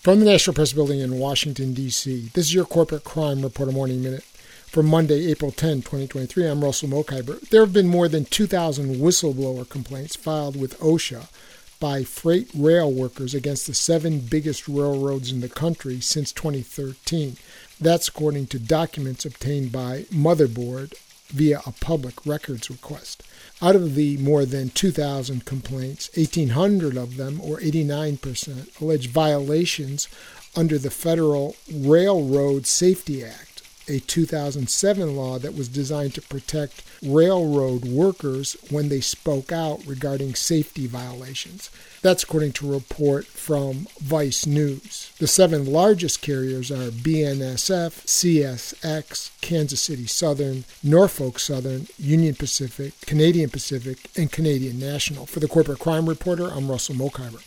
From the National Press Building in Washington, D.C., this is your Corporate Crime Reporter Morning Minute. For Monday, April 10, 2023, I'm Russell Mokhiber. There have been more than 2,000 whistleblower complaints filed with OSHA by freight rail workers against the seven biggest railroads in the country since 2013. That's according to documents obtained by Motherboard via a public records request. Out of the more than 2,000 complaints, 1,800 of them, or 89%, allege violations under the Federal Railroad Safety Act a 2007 law that was designed to protect railroad workers when they spoke out regarding safety violations. That's according to a report from Vice News. The seven largest carriers are BNSF, CSX, Kansas City Southern, Norfolk Southern, Union Pacific, Canadian Pacific, and Canadian National. For the Corporate Crime Reporter, I'm Russell Mokhiber.